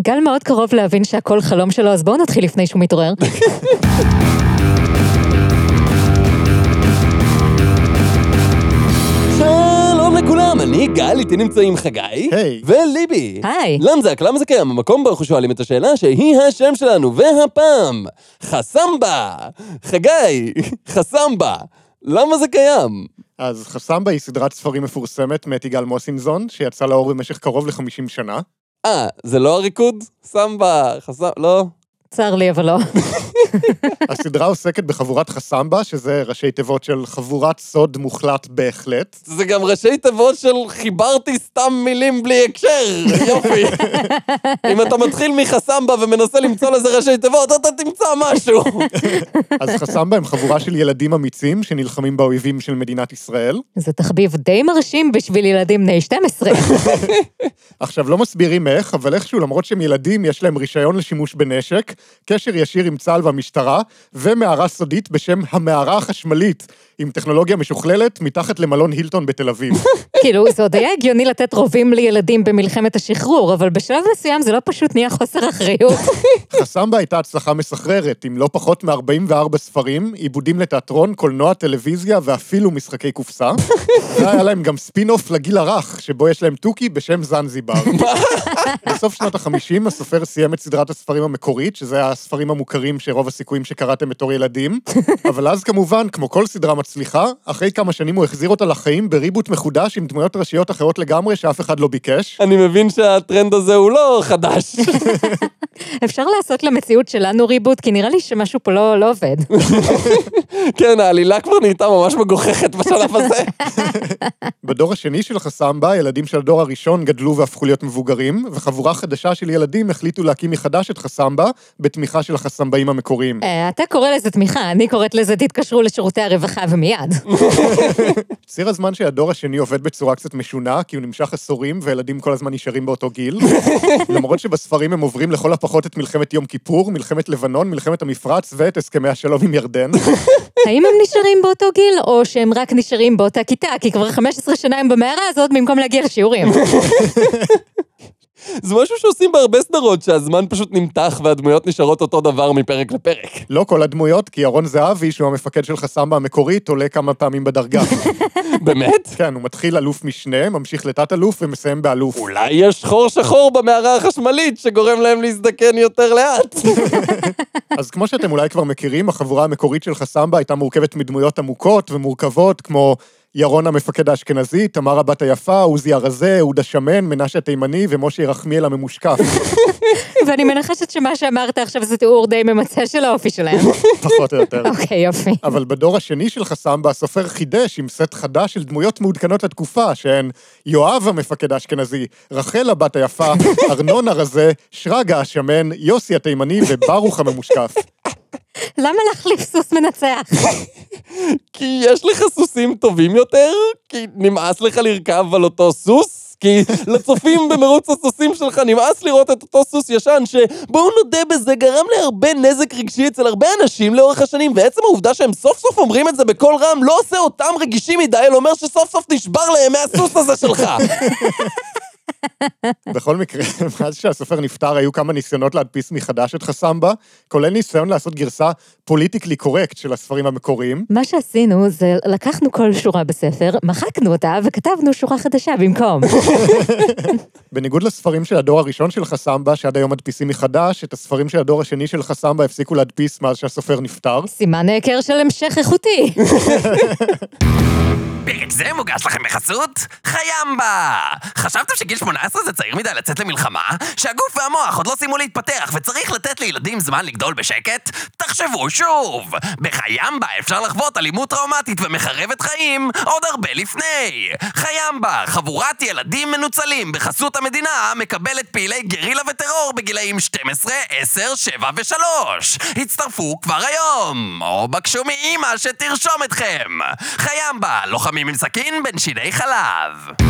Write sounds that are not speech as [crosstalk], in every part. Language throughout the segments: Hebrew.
גל מאוד קרוב להבין שהכל חלום שלו, אז בואו נתחיל לפני שהוא מתעורר. [laughs] שלום לכולם, אני גל, איתי נמצאים חגי. היי. וליבי. היי. למזק, למה זה קיים? המקום בו אנחנו שואלים את השאלה שהיא השם שלנו, והפעם, חסמבה. חגי, [laughs] חסמבה. למה זה קיים? אז חסמבה היא סדרת ספרים מפורסמת מאת יגאל מוסינזון, שיצא לאור במשך קרוב ל-50 שנה. אה, זה לא הריקוד? סמבה, חסם... לא? צר לי, אבל לא. [laughs] הסדרה עוסקת בחבורת חסמבה, שזה ראשי תיבות של חבורת סוד מוחלט בהחלט. זה גם ראשי תיבות של חיברתי סתם מילים בלי הקשר, [laughs] יופי. אם אתה מתחיל מחסמבה ומנסה למצוא לזה ראשי תיבות, אתה תמצא משהו. [laughs] אז חסמבה הם חבורה של ילדים אמיצים שנלחמים באויבים של מדינת ישראל. זה תחביב די מרשים בשביל ילדים בני 12. עכשיו, לא מסבירים איך, אבל איכשהו, למרות שהם ילדים, יש להם רישיון לשימוש בנשק, קשר ישיר עם צה"ל והמשטרה, ומערה סודית בשם המערה החשמלית, עם טכנולוגיה משוכללת, מתחת למלון הילטון בתל אביב. [laughs] כאילו, זה עוד היה הגיוני לתת רובים לילדים במלחמת השחרור, אבל בשלב מסוים זה לא פשוט נהיה חוסר אחריות. [laughs] חסמבה הייתה הצלחה מסחררת, עם לא פחות מ-44 ספרים, עיבודים לתיאטרון, קולנוע, טלוויזיה ואפילו משחקי קופסה. [laughs] והיה להם גם ספין-אוף לגיל הרך, שבו יש להם תוכי בשם זנזיבר. [laughs] בסוף שנות ה-50 הסופר סיים את סדרת הספרים המקורית, שזה הספרים המוכרים שרוב הסיכויים שקראתם בתור ילדים, [laughs] אבל אז כמובן, כמו כל סדרה מצליחה, אחרי כמה שנים הוא החזיר אותה לחיים ב reboot מחודש עם דמויות ראשיות אחרות לגמרי שאף אחד לא ביקש. אני מבין שהטרנד הזה הוא לא חדש. אפשר לעשות למציאות שלנו reboot, כי נראה לי שמשהו פה לא, לא עובד. [laughs] כן, העלילה כבר נהייתה ממש מגוחכת בשלב הזה. [laughs] בדור השני של חסמבה, הילדים של הדור הראשון גדלו והפכו להיות מבוגרים, וחבורה חדשה של ילדים החליטו להקים מחדש את חסמבה, בתמיכה של החסמבאים המקוריים. אה, אתה קורא לזה תמיכה, אני קוראת לזה תתקשרו לשירותי הרווחה ומיד. [laughs] ציר הזמן שהדור השני עובד בצורה קצת משונה, כי הוא נמשך עשורים וילדים כל הזמן נשארים באותו גיל. למרות שבספרים הם עוברים לכל הפחות את מלחמת יום כיפור, מלחמת לבנון, מלחמת המפרץ ואת הסכמי השלום עם ירדן. [laughs] האם הם נשארים באותו גיל, או שהם רק נשארים באותה כיתה? כי כבר 15 שנה הם במערה הזאת במקום להגיע לשיעורים. [laughs] זה משהו שעושים בהרבה סדרות, שהזמן פשוט נמתח והדמויות נשארות אותו דבר מפרק לפרק. לא כל הדמויות, כי ירון זהבי, שהוא המפקד של חסמבה המקורית, עולה כמה פעמים בדרגה. [laughs] באמת? כן, הוא מתחיל אלוף משנה, ממשיך לתת-אלוף ומסיים באלוף. אולי יש חור שחור במערה החשמלית שגורם להם להזדקן יותר לאט. [laughs] אז כמו שאתם אולי כבר מכירים, החבורה המקורית של חסמבה הייתה מורכבת מדמויות עמוקות ומורכבות, כמו ירון המפקד האשכנזי, תמר הבת היפה, עוזי הרזה, אהוד השמן, מנשה התימני ומשה ירחמיאל הממושקף. [laughs] ואני מנחשת שמה שאמרת עכשיו זה תיאור די ממצה של האופי שלהם. [laughs] פחות או יותר. אוקיי, יופי. אבל בדור השני של חסמבה, הסופר חידש עם סט חדש של דמויות מעודכנות לתקופה, שהן יואב המפקד האשכנזי, רחל הבת היפה, [laughs] ארנון הרזה, שרגא השמן, יוסי התימני וברוך הממושקף. למה להחליף סוס מנצח? כי יש לך סוסים טובים יותר? כי נמאס לך לרכב על אותו סוס? כי לצופים [laughs] במרוץ הסוסים שלך נמאס לראות את אותו סוס ישן שבואו נודה בזה גרם להרבה נזק רגשי אצל הרבה אנשים לאורך השנים ועצם העובדה שהם סוף סוף אומרים את זה בקול רם לא עושה אותם רגישים מדי אלא אומר שסוף סוף נשבר להם מהסוס הזה שלך [laughs] בכל מקרה, [laughs] מאז שהסופר נפטר, היו כמה ניסיונות להדפיס מחדש את חסמבה, כולל ניסיון לעשות גרסה פוליטיקלי קורקט של הספרים המקוריים. מה שעשינו זה לקחנו כל שורה בספר, מחקנו אותה וכתבנו שורה חדשה במקום. [laughs] בניגוד לספרים של הדור הראשון של חסמבה, שעד היום מדפיסים מחדש, את הספרים של הדור השני של חסמבה הפסיקו להדפיס מאז שהסופר נפטר. סימן היכר של המשך איכותי. [laughs] פרק זה מוגש לכם בחסות חיימבה! חשבתם שגיל 18 זה צעיר מדי לצאת למלחמה? שהגוף והמוח עוד לא סיימו להתפתח וצריך לתת לילדים זמן לגדול בשקט? תחשבו שוב! בחיימבה אפשר לחוות אלימות טראומטית ומחרבת חיים עוד הרבה לפני! חיימבה, חבורת ילדים מנוצלים בחסות המדינה מקבלת פעילי גרילה וטרור בגילאים 12, 10, 7 ו-3! הצטרפו כבר היום! או בקשו מאימא שתרשום אתכם! חיימבה, לוחמים עם סכין בין שיני חלב!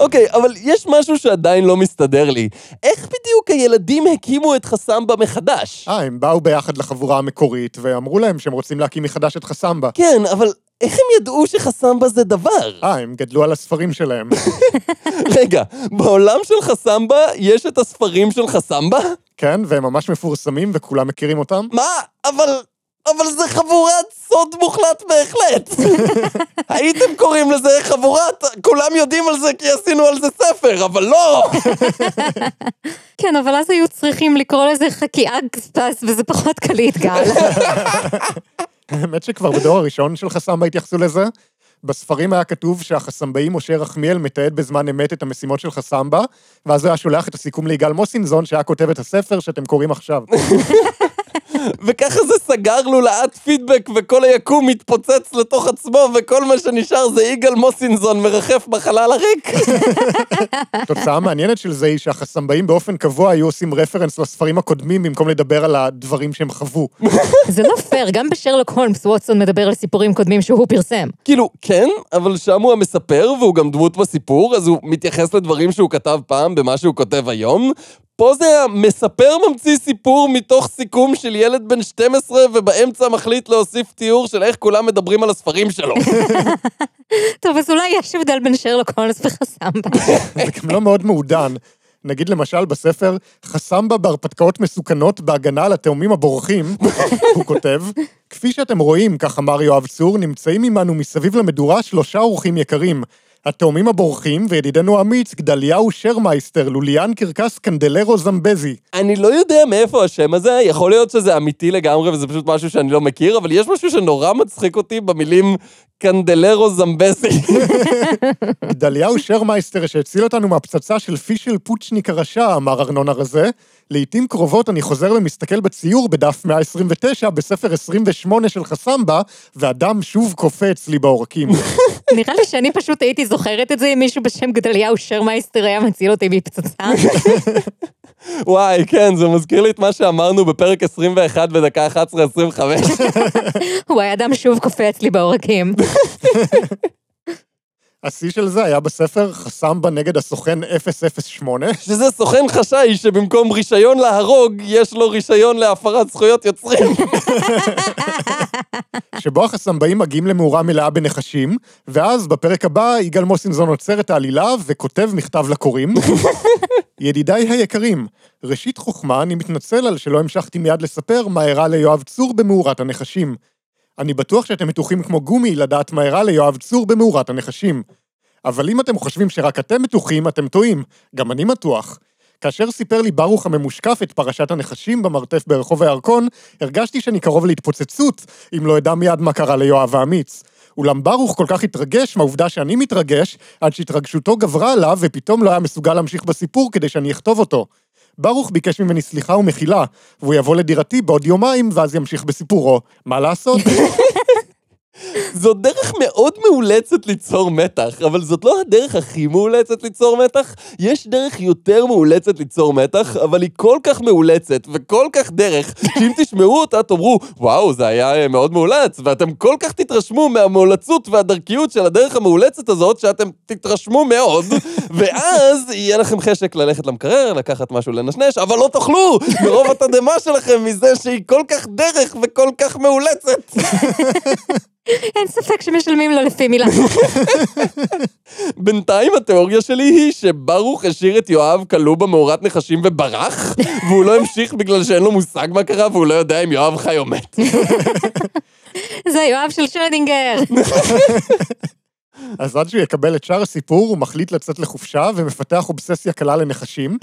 אוקיי, אבל יש משהו שעדיין לא מסתדר לי. איך בדיוק הילדים הקימו את חסמבה מחדש? אה, הם באו ביחד לחבורה המקורית, ואמרו להם שהם רוצים להקים מחדש את חסמבה. כן, אבל איך הם ידעו שחסמבה זה דבר? אה, הם גדלו על הספרים שלהם. [laughs] רגע, בעולם של חסמבה יש את הספרים של חסמבה? כן, והם ממש מפורסמים וכולם מכירים אותם. מה? אבל... אבל זה חבורת סוד מוחלט בהחלט. [laughs] הייתם קוראים לזה חבורת, כולם יודעים על זה כי עשינו על זה ספר, אבל לא! [laughs] כן, אבל אז היו צריכים לקרוא לזה חקיאה גספס, וזה פחות קליט, גל. [laughs] האמת שכבר בדור הראשון של חסמבה התייחסו לזה. בספרים היה כתוב שהחסמבאי משה רחמיאל מתעד בזמן אמת את המשימות של חסמבה, ואז הוא היה שולח את הסיכום ליגאל מוסינזון, שהיה כותב את הספר שאתם קוראים עכשיו. וככה זה סגר לולאת פידבק וכל היקום מתפוצץ לתוך עצמו וכל מה שנשאר זה יגאל מוסינזון מרחף בחלל הריק. תוצאה מעניינת של זה היא שהחסמבאים באופן קבוע היו עושים רפרנס לספרים הקודמים במקום לדבר על הדברים שהם חוו. זה לא פייר, גם בשרלוק הולמס ווטסון מדבר על סיפורים קודמים שהוא פרסם. כאילו, כן, אבל שם הוא המספר והוא גם דמות בסיפור, אז הוא מתייחס לדברים שהוא כתב פעם במה שהוא כותב היום. פה זה המספר ממציא סיפור מתוך סיכום של ילד בן 12 ובאמצע מחליט להוסיף תיאור של איך כולם מדברים על הספרים שלו. [laughs] טוב, אז אולי יש הבדל בין שרלוק הולמס וחסמבה. זה גם לא מאוד מעודן. נגיד למשל בספר, חסמבה בהרפתקאות מסוכנות בהגנה על התאומים הבורחים, הוא כותב, כפי שאתם רואים, כך אמר יואב צור, נמצאים עמנו מסביב למדורה שלושה אורחים יקרים. התאומים הבורחים וידידנו האמיץ, גדליהו שרמייסטר, לוליאן קרקס קנדלרו זמבזי. אני לא יודע מאיפה השם הזה, יכול להיות שזה אמיתי לגמרי וזה פשוט משהו שאני לא מכיר, אבל יש משהו שנורא מצחיק אותי במילים קנדלרו זמבזי. [laughs] גדליהו שרמייסטר שהציל אותנו מהפצצה של פישל פוצ'ניק הרשע, אמר ארנון הרזה. לעתים קרובות אני חוזר ומסתכל בציור בדף 129 בספר 28 של חסמבה, והדם שוב קופץ לי בעורקים. [laughs] נראה לי שאני פשוט הייתי זוכרת את זה אם מישהו בשם גדליהו שרמייסטר היה מציל אותי מפצצה. [laughs] וואי, כן, זה מזכיר לי את מה שאמרנו בפרק 21 בדקה 11-25. [laughs] וואי, אדם שוב קופץ לי בעורקים. [laughs] השיא של זה היה בספר חסמבה נגד הסוכן 008, שזה סוכן חשאי שבמקום רישיון להרוג, יש לו רישיון להפרת זכויות יוצרים. [laughs] שבו החסמבאים מגיעים למאורה מלאה בנחשים, ואז בפרק הבא יגאל מוסינזון עוצר את העלילה וכותב מכתב לקוראים. [laughs] ידידיי היקרים, ראשית חוכמה, אני מתנצל על שלא המשכתי מיד לספר מה אירע ליואב צור במאורת הנחשים. אני בטוח שאתם מתוחים כמו גומי לדעת מה אירע ליואב צור במאורת הנחשים. אבל אם אתם חושבים שרק אתם מתוחים, אתם טועים. גם אני מתוח. כאשר סיפר לי ברוך הממושקף את פרשת הנחשים במרתף ברחוב הירקון, הרגשתי שאני קרוב להתפוצצות, אם לא אדע מיד מה קרה ליואב האמיץ. אולם ברוך כל כך התרגש מהעובדה שאני מתרגש, עד שהתרגשותו גברה עליו ופתאום לא היה מסוגל להמשיך בסיפור כדי שאני אכתוב אותו. ברוך ביקש ממני סליחה ומחילה, והוא יבוא לדירתי בעוד יומיים, ואז ימשיך בסיפורו. מה לעשות? [laughs] זו דרך מאוד מאולצת ליצור מתח, אבל זאת לא הדרך הכי מאולצת ליצור מתח. יש דרך יותר מאולצת ליצור מתח, אבל היא כל כך מאולצת וכל כך דרך, שאם תשמעו אותה תאמרו, וואו, זה היה אה, מאוד מאולץ, ואתם כל כך תתרשמו מהמאולצות והדרכיות של הדרך המאולצת הזאת, שאתם תתרשמו מאוד, ואז יהיה לכם חשק ללכת למקרר, לקחת משהו לנשנש, אבל לא תאכלו, מרוב התדהמה שלכם מזה שהיא כל כך דרך וכל כך מאולצת. אין ספק שמשלמים לו לפי מילה. בינתיים התיאוריה שלי היא שברוך השאיר את יואב כלוא במאורת נחשים וברח, והוא לא המשיך בגלל שאין לו מושג מה קרה והוא לא יודע אם יואב חי או מת. זה יואב של שרדינגר. אז עד שהוא יקבל את שאר הסיפור, הוא מחליט לצאת לחופשה ומפתח אובססיה קלה לנחשים.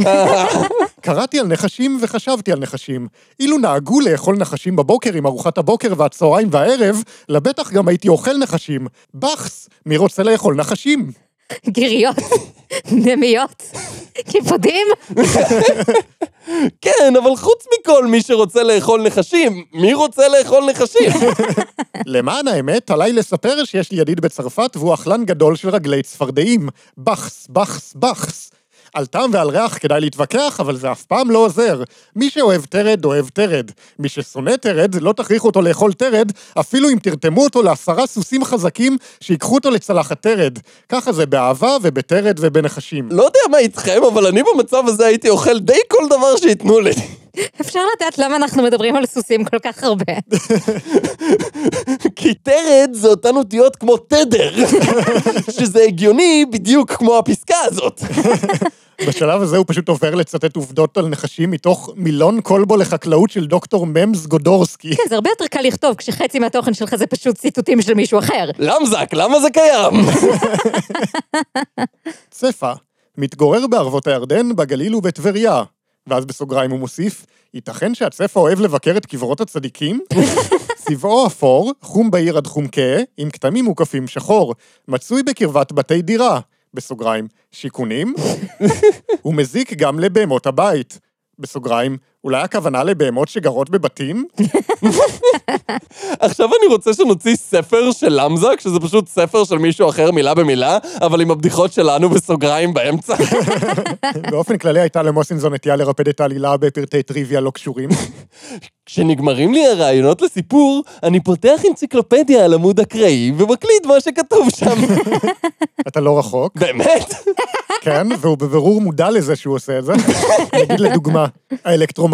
קראתי על נחשים וחשבתי על נחשים. אילו נהגו לאכול נחשים בבוקר עם ארוחת הבוקר והצהריים והערב, לבטח גם הייתי אוכל נחשים. בחס, מי רוצה לאכול נחשים? גיריות, נמיות, קיפודים. כן, אבל חוץ מכל מי שרוצה לאכול נחשים, מי רוצה לאכול נחשים? למען האמת, עליי לספר שיש לי ידיד בצרפת והוא אכלן גדול של רגלי צפרדעים. בחס, בחס, בחס. על טעם ועל ריח כדאי להתווכח, אבל זה אף פעם לא עוזר. מי שאוהב תרד, אוהב תרד. מי ששונא תרד, לא תכריחו אותו לאכול תרד, אפילו אם תרתמו אותו לעשרה סוסים חזקים שיקחו אותו לצלחת תרד. ככה זה באהבה ובתרד ובנחשים. לא יודע מה איתכם, אבל אני במצב הזה הייתי אוכל די כל דבר שייתנו לי. אפשר לדעת למה אנחנו מדברים על סוסים כל כך הרבה. [laughs] כי תרד זה אותן אותיות כמו תדר, [laughs] שזה הגיוני בדיוק כמו הפסקה הזאת. [laughs] בשלב הזה הוא פשוט עובר לצטט עובדות על נחשים מתוך מילון כלבו לחקלאות של דוקטור ממס גודורסקי. כן, זה הרבה יותר קל לכתוב כשחצי מהתוכן שלך זה פשוט ציטוטים של מישהו אחר. למזק, למה זה קיים? [laughs] צפה, מתגורר בערבות הירדן, בגליל ובטבריה. ואז בסוגריים הוא מוסיף, ייתכן שהצפה אוהב לבקר את קברות הצדיקים? [laughs] צבעו אפור, חום בהיר עד חום כהה, עם כתמים מוקפים שחור, מצוי בקרבת בתי דירה, בסוגריים, שיכונים, [laughs] ומזיק גם לבהמות הבית. בסוגריים, אולי הכוונה לבהמות שגרות בבתים? [laughs] עכשיו אני רוצה שנוציא ספר של למזק, שזה פשוט ספר של מישהו אחר מילה במילה, אבל עם הבדיחות שלנו בסוגריים באמצע. [laughs] באופן כללי הייתה למוסינזון נטייה לרפד את העלילה בפרטי טריוויה לא קשורים. [laughs] כשנגמרים לי הרעיונות לסיפור, אני פותח אנציקלופדיה על עמוד אקראי ומקליד מה שכתוב שם. אתה לא רחוק, באמת? כן, והוא בבירור מודע לזה שהוא עושה את זה. נגיד לדוגמה,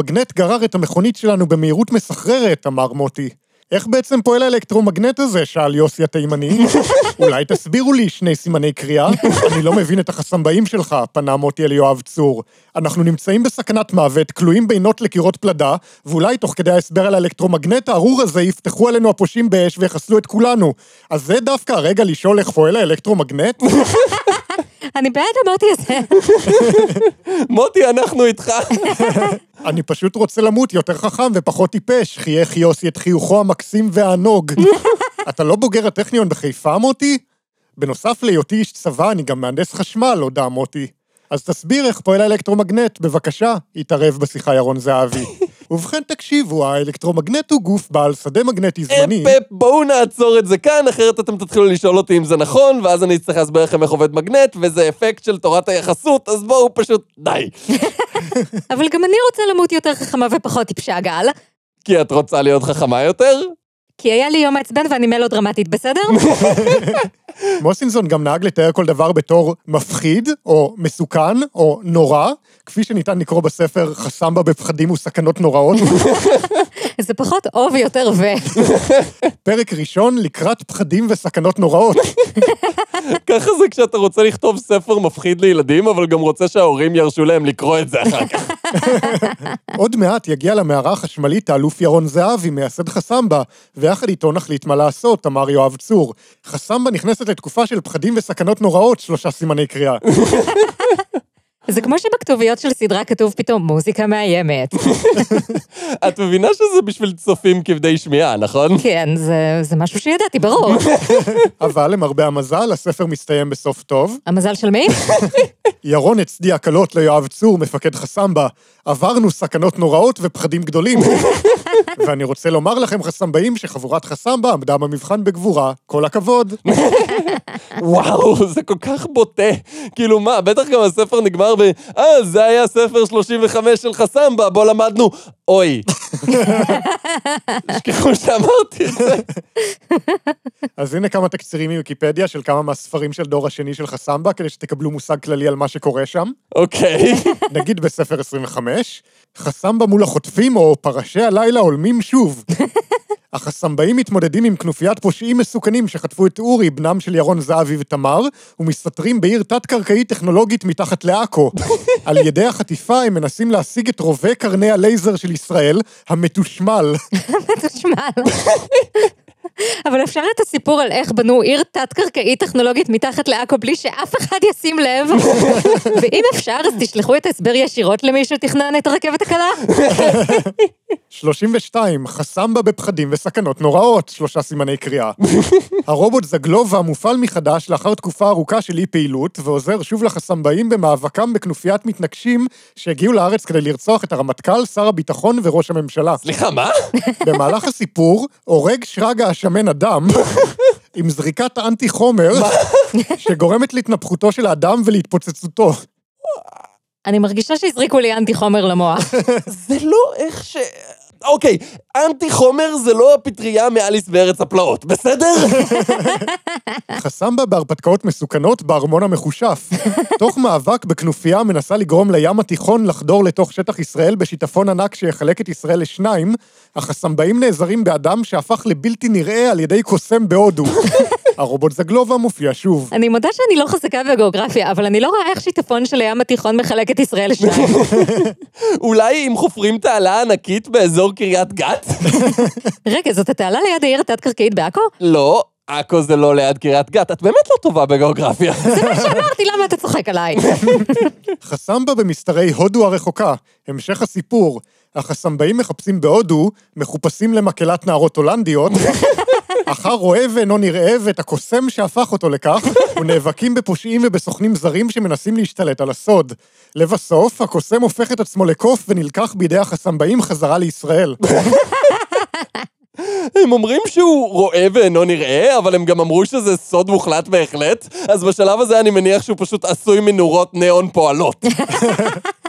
האלקטרומגנט גרר את המכונית שלנו במהירות מסחררת, אמר מוטי. איך בעצם פועל האלקטרומגנט הזה? שאל יוסי התימני. [laughs] אולי תסבירו לי שני סימני קריאה? אני לא מבין את החסמבאים שלך, פנה מוטי אל יואב צור. אנחנו נמצאים בסכנת מוות, כלואים בינות לקירות פלדה, ואולי תוך כדי ההסבר על האלקטרומגנט הארור הזה יפתחו עלינו הפושעים באש ויחסלו את כולנו. אז זה דווקא הרגע לשאול איך פועל האלקטרומגנט? [laughs] אני בעד המוטי הזה. [laughs] מוטי, אנחנו איתך. [laughs] אני פשוט רוצה למות יותר חכם ופחות טיפש, חייך יוסי את חיוכו המקסים והענוג. [laughs] אתה לא בוגר הטכניון בחיפה, מוטי? בנוסף להיותי איש צבא, אני גם מהנדס חשמל, הודה מוטי. אז תסביר איך פועל האלקטרומגנט, בבקשה, התערב בשיחה ירון זהבי. ובכן תקשיבו, האלקטרומגנט הוא גוף בעל שדה מגנטי זמני. אפ, אפ, בואו נעצור את זה כאן, אחרת אתם תתחילו לשאול אותי אם זה נכון, ואז אני אצטרך להסביר לכם איך עובד מגנט, וזה אפקט של תורת היחסות, אז בואו פשוט די. אבל גם אני רוצה למות יותר חכמה ופחות טיפשה, גל. כי את רוצה להיות חכמה יותר? כי היה לי יום מעצבן ואני מלודרמטית, בסדר? [laughs] מוסינזון גם נהג לתאר כל דבר בתור מפחיד, או מסוכן, או נורא, כפי שניתן לקרוא בספר חסמבה בפחדים וסכנות נוראות. [laughs] זה פחות או ויותר ו. [laughs] פרק ראשון, לקראת פחדים וסכנות נוראות. ככה זה כשאתה רוצה לכתוב ספר מפחיד לילדים, אבל גם רוצה שההורים ירשו להם לקרוא את זה אחר כך. [laughs] עוד מעט יגיע למערה החשמלית האלוף ירון זהבי, מייסד חסמבה, ויחד איתו נחליט מה לעשות, אמר יואב צור. חסמבה נכנסת לתקופה של פחדים וסכנות נוראות, שלושה סימני קריאה. [laughs] זה כמו שבכתוביות של סדרה כתוב פתאום מוזיקה מאיימת. [laughs] את מבינה שזה בשביל צופים כבדי שמיעה, נכון? כן, זה, זה משהו שידעתי, ברור. [laughs] אבל למרבה המזל, הספר מסתיים בסוף טוב. המזל של מי? [laughs] ירון הצדיע הקלות ליואב צור, מפקד חסמבה. עברנו סכנות נוראות ופחדים גדולים. [laughs] ואני רוצה לומר לכם, חסמבאים, שחבורת חסמבה עמדה במבחן בגבורה. כל הכבוד. [laughs] וואו, זה כל כך בוטה. כאילו מה, בטח גם הספר נגמר ב... אה, זה היה ספר 35 של חסמבה, בו למדנו... אוי. שכחו שאמרתי את זה. אז הנה כמה תקצירים מוויקיפדיה של כמה מהספרים של דור השני של חסמבה, כדי שתקבלו מושג כללי על מה שקורה שם. אוקיי. נגיד בספר 25, חסמבה מול החוטפים או פרשי הלילה הולמים שוב. החסמבאים מתמודדים עם כנופיית פושעים מסוכנים שחטפו את אורי, בנם של ירון זהבי ותמר, ומסתתרים בעיר תת-קרקעית טכנולוגית מתחת לעכו. [laughs] על ידי החטיפה הם מנסים להשיג את רובה קרני הלייזר של ישראל, המתושמל. [laughs] חשמל. [laughs] אבל אפשר את הסיפור על איך בנו עיר תת-קרקעית טכנולוגית מתחת לעכו בלי שאף אחד ישים לב? [laughs] ואם אפשר, אז תשלחו את ההסבר ישירות למי שתכנן את הרכבת הקלה. [laughs] 32, חסמבה בפחדים וסכנות נוראות, שלושה סימני קריאה. [laughs] הרובוט זגלובה מופעל מחדש לאחר תקופה ארוכה של אי פעילות, ועוזר שוב לחסמבאים במאבקם בכנופיית מתנגשים שהגיעו לארץ כדי לרצוח את הרמטכ"ל, שר הביטחון וראש הממשלה. סליחה, מה? במהלך הסיפור, הורג שרגא השמן אדם [laughs] עם זריקת אנטי חומר שגורמת להתנפחותו של האדם ולהתפוצצותו. אני מרגישה שהזריקו לי אנטי חומר למוח. [laughs] זה לא איך ש... אוקיי, אנטי חומר זה לא הפטריה מאליס בארץ הפלאות, בסדר? חסמבה בהרפתקאות מסוכנות בארמון המחושף. תוך מאבק בכנופיה מנסה לגרום לים התיכון לחדור לתוך שטח ישראל בשיטפון ענק שיחלק את ישראל לשניים, החסמבאים נעזרים באדם שהפך לבלתי נראה על ידי קוסם בהודו. הרובוט זגלובה מופיע שוב. אני מודה שאני לא חזקה בגיאוגרפיה, אבל אני לא רואה איך שיטפון של הים התיכון מחלק את ישראל לשניים. [laughs] אולי אם חופרים תעלה ענקית באזור קריית גת? [laughs] רגע, זאת התעלה ליד העיר התת-קרקעית בעכו? לא, עכו זה לא ליד קריית גת, את באמת לא טובה בגיאוגרפיה. זה מה שאמרתי, למה אתה צוחק עליי? חסמבה במסתרי הודו הרחוקה. המשך הסיפור. החסמבאים מחפשים בהודו, מחופשים למקהלת נערות הולנדיות, אחר רואה ואינו נראה ואת הקוסם שהפך אותו לכך, ונאבקים בפושעים ובסוכנים זרים שמנסים להשתלט על הסוד. לבסוף, הקוסם הופך את עצמו לקוף ונלקח בידי החסמבאים חזרה לישראל. הם אומרים שהוא רואה ואינו נראה, אבל הם גם אמרו שזה סוד מוחלט בהחלט, אז בשלב הזה אני מניח שהוא פשוט עשוי מנורות ניאון פועלות.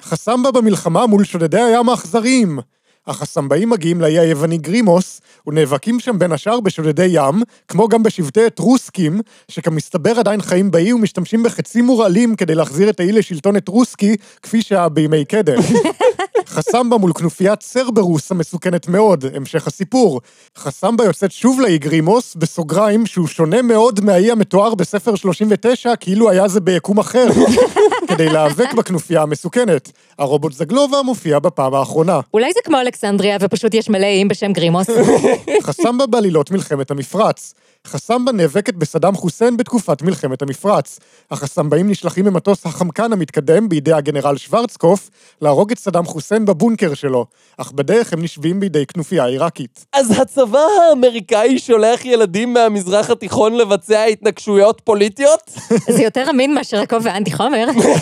חסמבה במלחמה מול שודדי הים האכזריים. החסמבאים מגיעים לאי היווני גרימוס, ונאבקים שם בין השאר בשודדי ים, כמו גם בשבטי אתרוסקים, שכמסתבר עדיין חיים באי ומשתמשים בחצים מורעלים כדי להחזיר את האי לשלטון אתרוסקי, כפי שהיה בימי קדם. [laughs] חסמבה מול כנופיית סרברוס המסוכנת מאוד, המשך הסיפור. חסמבה יוצאת שוב לאי גרימוס, בסוגריים, שהוא שונה מאוד מהאי המתואר בספר 39, כאילו היה זה ביקום אחר, [laughs] כדי להיאבק בכנופיה המסוכנת. הרובוט זגלובה מופיע בפעם האחרונה. אולי זה כמו אלכסנדריה ופשוט יש מלא איים בשם גרימוס? [laughs] חסמבה בעלילות מלחמת המפרץ. חסמבה נאבקת בסדאם חוסיין בתקופת מלחמת המפרץ. החסמבאים נשלחים במטוס החמקן המתקדם בידי הגנרל שוורצקופ להרוג את סדאם חוסיין בבונקר שלו, אך בדרך הם נשבים בידי כנופיה עיראקית. אז הצבא האמריקאי שולח ילדים מהמזרח התיכון לבצע התנגשויות פוליטיות? [laughs] זה יותר אמין מאשר עקוב ואנטי חומר. [laughs]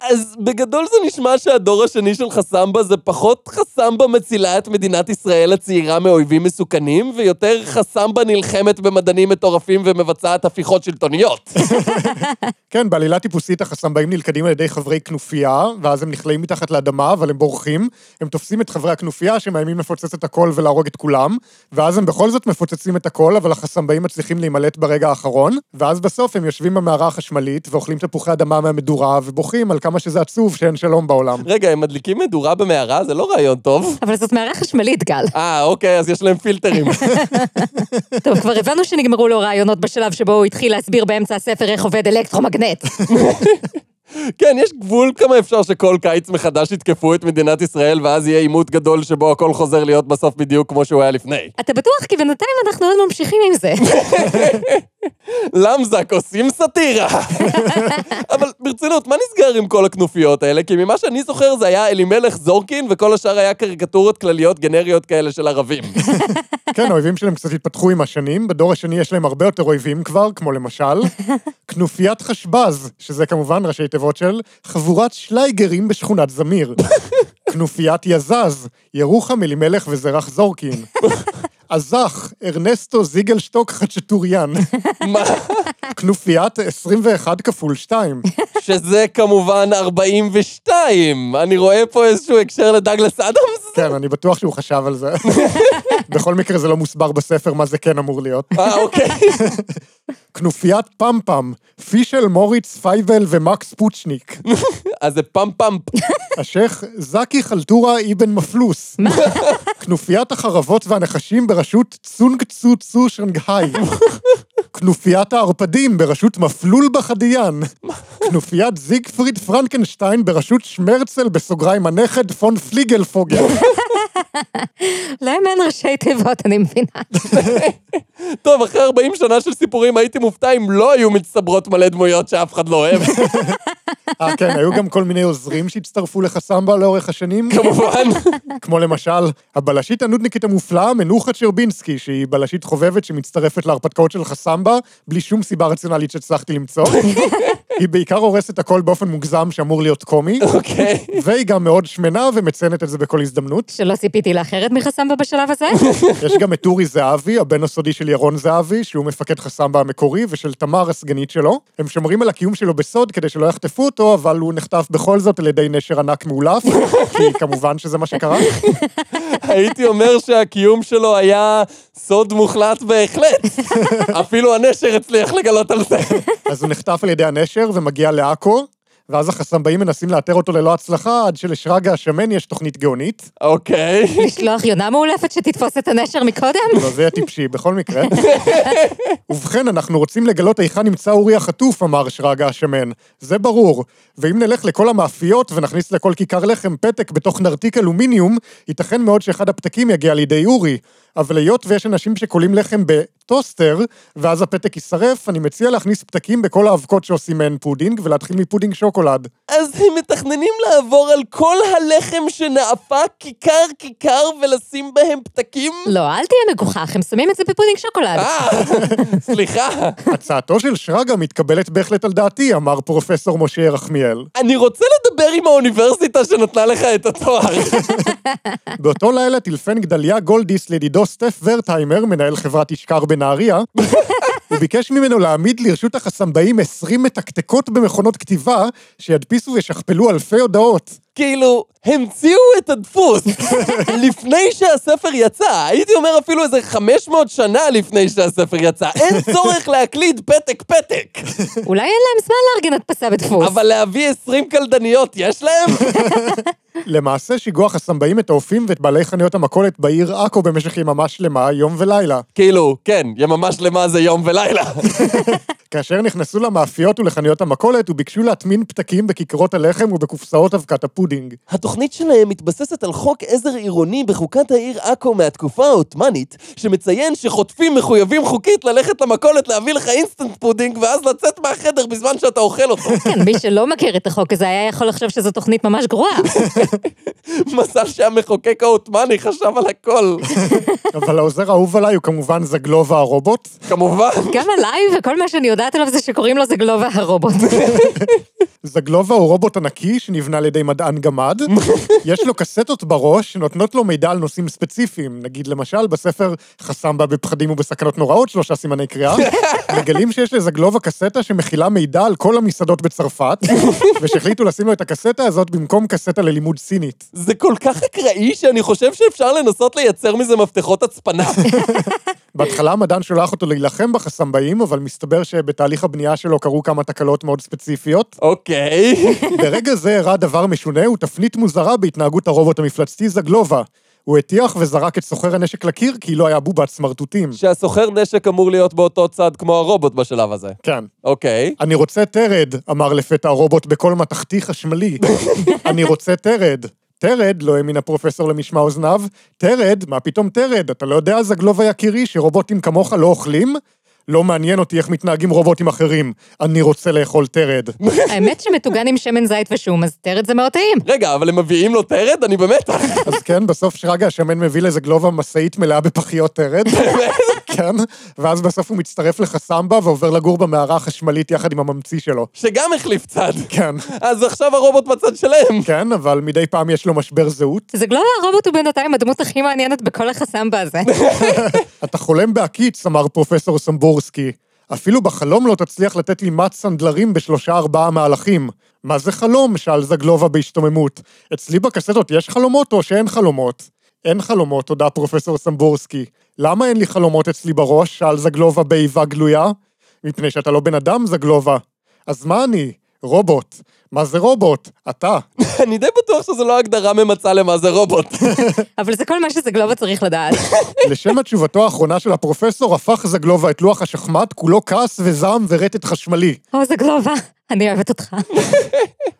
אז בגדול זה נשמע שהדור השני של חסמבה זה פחות חסמבה מצילה את מדינת ישראל הצעירה מאויבים מסוכנים, ויותר חסמבה נלחמת במדענים מטורפים ומבצעת הפיכות שלטוניות. כן, בעלילה טיפוסית החסמבאים נלכדים על ידי חברי כנופיה, ואז הם נכלאים מתחת לאדמה, אבל הם בורחים. הם תופסים את חברי הכנופיה שמאיימים לפוצץ את הכל ולהרוג את כולם, ואז הם בכל זאת מפוצצים את הכל, אבל החסמבאים מצליחים להימלט ברגע האחרון, ואז בסוף הם יושבים במערה החשמלית, ואוכלים תפוחי אדמה מהמדורה, ובוכים על כמה שזה עצוב שאין שלום בעולם. רגע, הם מדליקים מדורה במערה? זה לא רעיון טוב. אבל זאת מערה חשמלית, גל. אה, אוקיי, אז יש להם פילטרים. [laughs] טוב, כבר הבנו שנגמרו לו רעיונות בשלב שבו הוא התחיל להסביר באמצע הספר איך עובד אלקטרומגנט. [laughs] כן, יש גבול כמה אפשר שכל קיץ מחדש יתקפו את מדינת ישראל, ואז יהיה עימות גדול שבו הכל חוזר להיות בסוף בדיוק כמו שהוא היה לפני. אתה בטוח? כי בינתיים אנחנו עוד ממשיכים עם זה. למזק עושים סאטירה. אבל ברצינות, מה נסגר עם כל הכנופיות האלה? כי ממה שאני זוכר זה היה אלימלך זורקין, וכל השאר היה קריקטורות כלליות גנריות כאלה של ערבים. כן, האויבים שלהם קצת התפתחו עם השנים, בדור השני יש להם הרבה יותר אויבים כבר, כמו למשל, כנופיית חשבז, שזה כמובן ראשי תיבות של חבורת שלייגרים בשכונת זמיר. [laughs] כנופיית יזז, ירוחם אלימלך וזרח זורקין. [laughs] אזח, ארנסטו זיגלשטוק חצ'טוריאן. מה? כנופיית 21 כפול 2. שזה כמובן 42. אני רואה פה איזשהו הקשר לדגלס אדמס. כן, אני בטוח שהוא חשב על זה. [laughs] בכל מקרה זה לא מוסבר בספר מה זה כן אמור להיות. אה, אוקיי. [laughs] כנופיית פמפם, פישל, מוריץ, פייבל ומקס פוצ'ניק. [laughs] אז זה פאמפ. השייח זקי חלטורה אבן מפלוס. כנופיית החרבות והנחשים בראשות צונג צו צו שנגהאי. כנופיית הערפדים בראשות מפלול בחדיין. כנופיית זיגפריד פרנקנשטיין בראשות שמרצל בסוגריים הנכד פון פליגלפוגל. [laughs] להם אין ראשי תיבות, אני מבינה. [laughs] טוב, אחרי 40 שנה של סיפורים הייתי מופתע אם לא היו מצטברות מלא דמויות שאף אחד לא אוהב. [laughs] אה, כן, היו גם כל מיני עוזרים שהצטרפו לחסמבה לאורך השנים. כמובן. כמו למשל, הבלשית הנודניקית המופלאה, מנוחה צ'רבינסקי, שהיא בלשית חובבת שמצטרפת להרפתקאות של חסמבה, בלי שום סיבה רציונלית שהצלחתי למצוא. היא בעיקר הורסת הכל באופן מוגזם שאמור להיות קומי, אוקיי. והיא גם מאוד שמנה ומציינת את זה בכל הזדמנות. שלא ציפיתי לאחרת מחסמבה בשלב הזה. [laughs] יש גם את אורי זהבי, הבן הסודי של ירון זהבי, שהוא מפקד חסמבה המקורי, ושל תמר הסגנית שלו. הם שומרים על הקיום שלו בסוד כדי שלא יחטפו אותו, אבל הוא נחטף בכל זאת על ידי נשר ענק מאולף, [laughs] כי כמובן שזה מה שקרה. [laughs] הייתי אומר שהקיום שלו היה סוד מוחלט בהחלט. אפילו הנשר הצליח לגלות על זה. אז הוא נחטף על ידי הנשר ומגיע לעכו, ואז החסמבאים מנסים לאתר אותו ללא הצלחה, עד שלשרגא השמן יש תוכנית גאונית. אוקיי. לשלוח יונה מאולפת שתתפוס את הנשר מקודם? לא, זה יהיה טיפשי, בכל מקרה. ובכן, אנחנו רוצים לגלות היכן נמצא אורי החטוף, אמר שרגא השמן. זה ברור. ואם נלך לכל המאפיות ונכניס לכל כיכר לחם פתק בתוך נרתיק אלומיניום, ייתכן מאוד שאחד הפתקים יגיע לידי אורי. אבל היות ויש אנשים שקולים לחם בטוסטר, ואז הפתק יישרף, אני מציע להכניס פתקים בכל האבקות שעושים מהן פודינג, ולהתחיל מפודינג שוקולד. אז הם מתכננים לעבור על כל הלחם שנאפה כיכר-כיכר ולשים בהם פתקים? לא, אל תהיה מגוחך, הם שמים את זה בפודינג שוקולד. אה, [laughs] סליחה. הצעתו של שרגא מתקבלת בהחלט על דעתי, אמר פרופסור משה ירחמיאל. אני רוצה לדבר עם האוניברסיטה שנתנה לך את התואר. [laughs] באותו לילה טילפן גדליה גולדיס לידידו סטף ורטהיימר, מנהל חברת ישקר בנהריה, הוא ביקש ממנו להעמיד לרשות החסמבאים 20 מתקתקות במכונות כתיבה, שידפיסו וישכפלו אלפי הודעות. כאילו, המציאו את הדפוס [laughs] לפני שהספר יצא. הייתי אומר אפילו איזה 500 שנה לפני שהספר יצא. אין [laughs] צורך להקליד פתק-פתק. אולי אין להם זמן לארגן הדפסה בדפוס. אבל להביא 20 קלדניות יש להם? [laughs] למעשה שיגעו החסמבאים את האופים ואת בעלי חנויות המכולת בעיר עכו במשך יממה שלמה, יום ולילה. כאילו, כן, יממה שלמה זה יום ולילה. כאשר נכנסו למאפיות ולחנויות המכולת, וביקשו להטמין פתקים בכיכרות הלחם ובקופסאות אבקת הפודינג. התוכנית שלהם מתבססת על חוק עזר עירוני בחוקת העיר עכו מהתקופה העות'מאנית, שמציין שחוטפים מחויבים חוקית ללכת למכולת להביא לך אינסטנט פודינג, ואז לצאת מהחדר בזמן שאתה אוכל אותו. [laughs] כן, מי שלא מכיר את החוק הזה היה יכול לחשוב שזו תוכנית ממש גרועה. [laughs] מזל שהמחוקק העות'מאני חשב על הכל. [laughs] אבל העוזר האהוב עליי הוא כמובן זגלובה הרובוט. כמובן. גם עליי, וכל מה שאני יודעת עליו זה שקוראים לו זגלובה הרובוט. זגלובה הוא רובוט ענקי שנבנה על ידי מדען גמד. [laughs] יש לו קסטות בראש שנותנות לו מידע על נושאים ספציפיים. נגיד למשל בספר חסם בה בפחדים ובסכנות נוראות, שלושה סימני קריאה. [laughs] מגלים שיש לזגלובה קסטה שמכילה מידע על כל המסעדות בצרפת, [laughs] ושהחליטו לשים לו את הקסטה הזאת במקום קסטה ללימוד סינית. זה כל כך אקראי שאני חושב שאפשר לנסות לייצר מזה מפתחות הצפנה. בהתחלה המדען שולח אותו להילחם בחסמבאים, אבל מסתבר שבתהליך הבנייה שלו קרו כמה תקלות מאוד ספציפיות. אוקיי. ברגע זה אירע דבר משונה ותפנית מוזרה בהתנהגות הרובוט המפלצתי זגלובה. הוא הטיח וזרק את סוחר הנשק לקיר כי לא היה בובת סמרטוטים. שהסוחר נשק אמור להיות באותו צד כמו הרובוט בשלב הזה. כן. אוקיי. אני רוצה תרד, אמר לפתע הרובוט בקול מתכתי חשמלי. [laughs] אני רוצה תרד. תרד, לא האמין הפרופסור למשמע אוזניו. תרד? מה פתאום תרד? אתה לא יודע, זגלובה יקירי, שרובוטים כמוך לא אוכלים? לא מעניין אותי איך מתנהגים רובוטים אחרים. אני רוצה לאכול תרד. [laughs] האמת שמטוגן עם שמן זית ושום, אז תרד זה מאוד טעים. רגע, אבל הם מביאים לו תרד? אני במתח. אז כן, בסוף שרגא השמן מביא לזגלובה משאית מלאה בפחיות תרד. [laughs] כן, ואז בסוף הוא מצטרף לחסמבה ועובר לגור במערה החשמלית יחד עם הממציא שלו. שגם החליף צד. כן, אז עכשיו הרובוט בצד שלהם. כן, אבל מדי פעם יש לו משבר זהות. זגלובה הרובוט הוא בינתיים הדמות הכי מעניינת בכל החסמבה הזה. [laughs] אתה חולם בהקיץ, אמר פרופסור סמבורסקי. אפילו בחלום לא תצליח לתת לי מט סנדלרים בשלושה ארבעה מהלכים. מה זה חלום? שאל זגלובה בהשתוממות. אצלי בקסטות יש חלומות או שאין חלומות? אין חלומות, תודה פרופסור סמבורסקי. למה אין לי חלומות אצלי בראש? שאל זגלובה באיבה גלויה. מפני שאתה לא בן אדם, זגלובה. אז מה אני? רובוט. מה זה רובוט? אתה. [laughs] אני די בטוח שזו לא הגדרה ממצה למה זה רובוט. [laughs] אבל זה כל מה שזגלובה צריך לדעת. [laughs] לשם התשובתו האחרונה של הפרופסור, הפך זגלובה את לוח השחמט, כולו כעס וזעם ורטט חשמלי. או זגלובה, אני אוהבת אותך.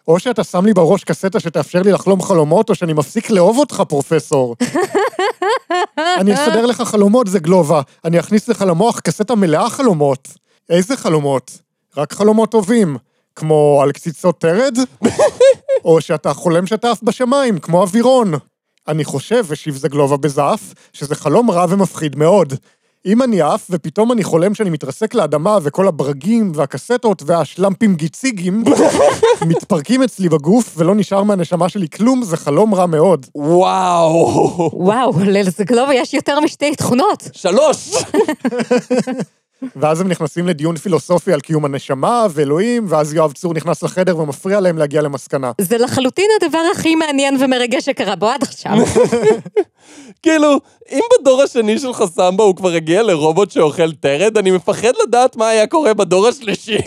או שאתה שם לי בראש קסטה שתאפשר לי לחלום חלומות, או שאני מפסיק לאהוב אותך, פרופסור. אני אסדר לך חלומות, זגלובה. אני אכניס לך למוח קסטה מלאה חלומות. איזה חלומות? רק חלומות טובים. כמו על קציצות תרד? [laughs] או שאתה חולם שאתה עף בשמיים, כמו אווירון. אני חושב, השיב זגלובה בזעף, שזה חלום רע ומפחיד מאוד. אם אני עף ופתאום אני חולם שאני מתרסק לאדמה וכל הברגים והקסטות והשלמפים גיציגים [laughs] מתפרקים אצלי בגוף ולא נשאר מהנשמה שלי כלום, זה חלום רע מאוד. וואו. וואו, לזגלובה יש יותר משתי תכונות. שלוש! [laughs] ואז הם נכנסים לדיון פילוסופי על קיום הנשמה ואלוהים, ואז יואב צור נכנס לחדר ומפריע להם להגיע למסקנה. זה לחלוטין הדבר הכי מעניין ומרגש שקרה בו עד עכשיו. [laughs] כאילו, אם בדור השני של חסמבה הוא כבר הגיע לרובוט שאוכל טרד, אני מפחד לדעת מה היה קורה בדור השלישי.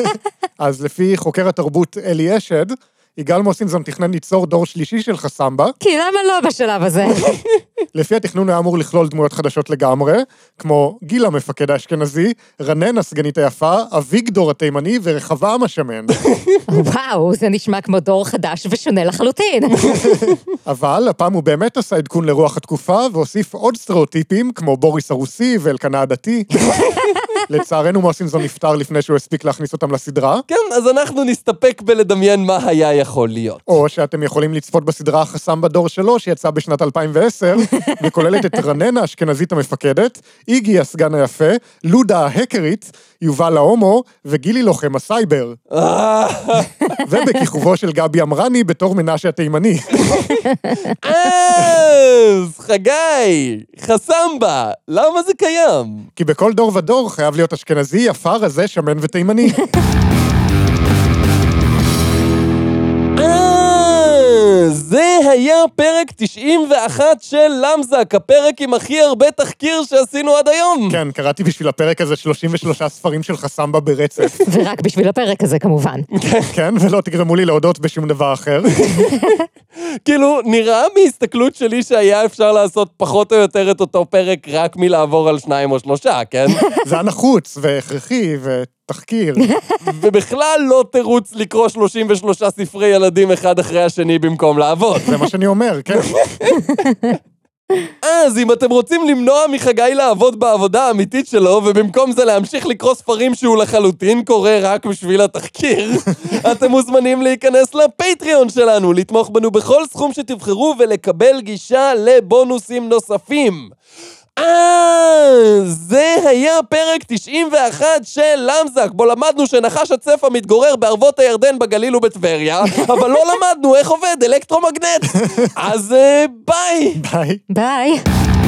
[laughs] אז לפי חוקר התרבות אלי אשד, יגאל מוסינזון תכנן ליצור דור שלישי של חסמבה. כי למה לא בשלב הזה? [laughs] לפי התכנון היה אמור לכלול דמויות חדשות לגמרי, כמו גיל המפקד האשכנזי, רנן הסגנית היפה, אביגדור התימני ורחבעם השמן. [laughs] וואו, זה נשמע כמו דור חדש ושונה לחלוטין. [laughs] אבל הפעם הוא באמת עשה עדכון לרוח התקופה, והוסיף עוד סטריאוטיפים, כמו בוריס הרוסי ואלקנה הדתי. לצערנו מוסינזון נפטר לפני שהוא הספיק להכניס אותם לסדרה, כן, אז אנחנו נסתפק בלדמיין מה היה יכול להיות. או שאתם יכולים לצפות בסדרה החסם בדור שלו, שיצאה בשנת 2010, [laughs] וכוללת את רננה האשכנזית המפקדת, איגי הסגן היפה, לודה ההקרית, יובל ההומו, וגילי לוחם הסייבר. אה, ובכיכובו של גבי אמרני בתור מנשה התימני. אז, חגי, חסמבה, למה זה קיים? כי בכל דור ודור חייב להיות אשכנזי, יפה, רזה, שמן ותימני. [laughs] היה פרק 91 של למזק, הפרק עם הכי הרבה תחקיר שעשינו עד היום. כן, קראתי בשביל הפרק הזה 33 ספרים של חסמבה ברצף. [laughs] ורק בשביל הפרק הזה כמובן. כן, ולא תגרמו לי להודות בשום דבר אחר. [laughs] כאילו, נראה מהסתכלות שלי שהיה אפשר לעשות פחות או יותר את אותו פרק רק מלעבור על שניים או שלושה, כן? [laughs] זה היה נחוץ והכרחי ותחקיר. [laughs] ובכלל לא תירוץ לקרוא 33 ספרי ילדים אחד אחרי השני במקום לעבוד. זה מה שאני אומר, כן. [laughs] אז אם אתם רוצים למנוע מחגי לעבוד בעבודה האמיתית שלו, ובמקום זה להמשיך לקרוא ספרים שהוא לחלוטין קורא רק בשביל התחקיר, [laughs] אתם מוזמנים להיכנס לפטריון שלנו, לתמוך בנו בכל סכום שתבחרו ולקבל גישה לבונוסים נוספים. אה, זה היה פרק 91 של למזק, בו למדנו שנחש הצפה מתגורר בערבות הירדן בגליל ובטבריה, [laughs] אבל לא למדנו איך עובד אלקטרומגנט. אז אה, ביי! ביי. ביי.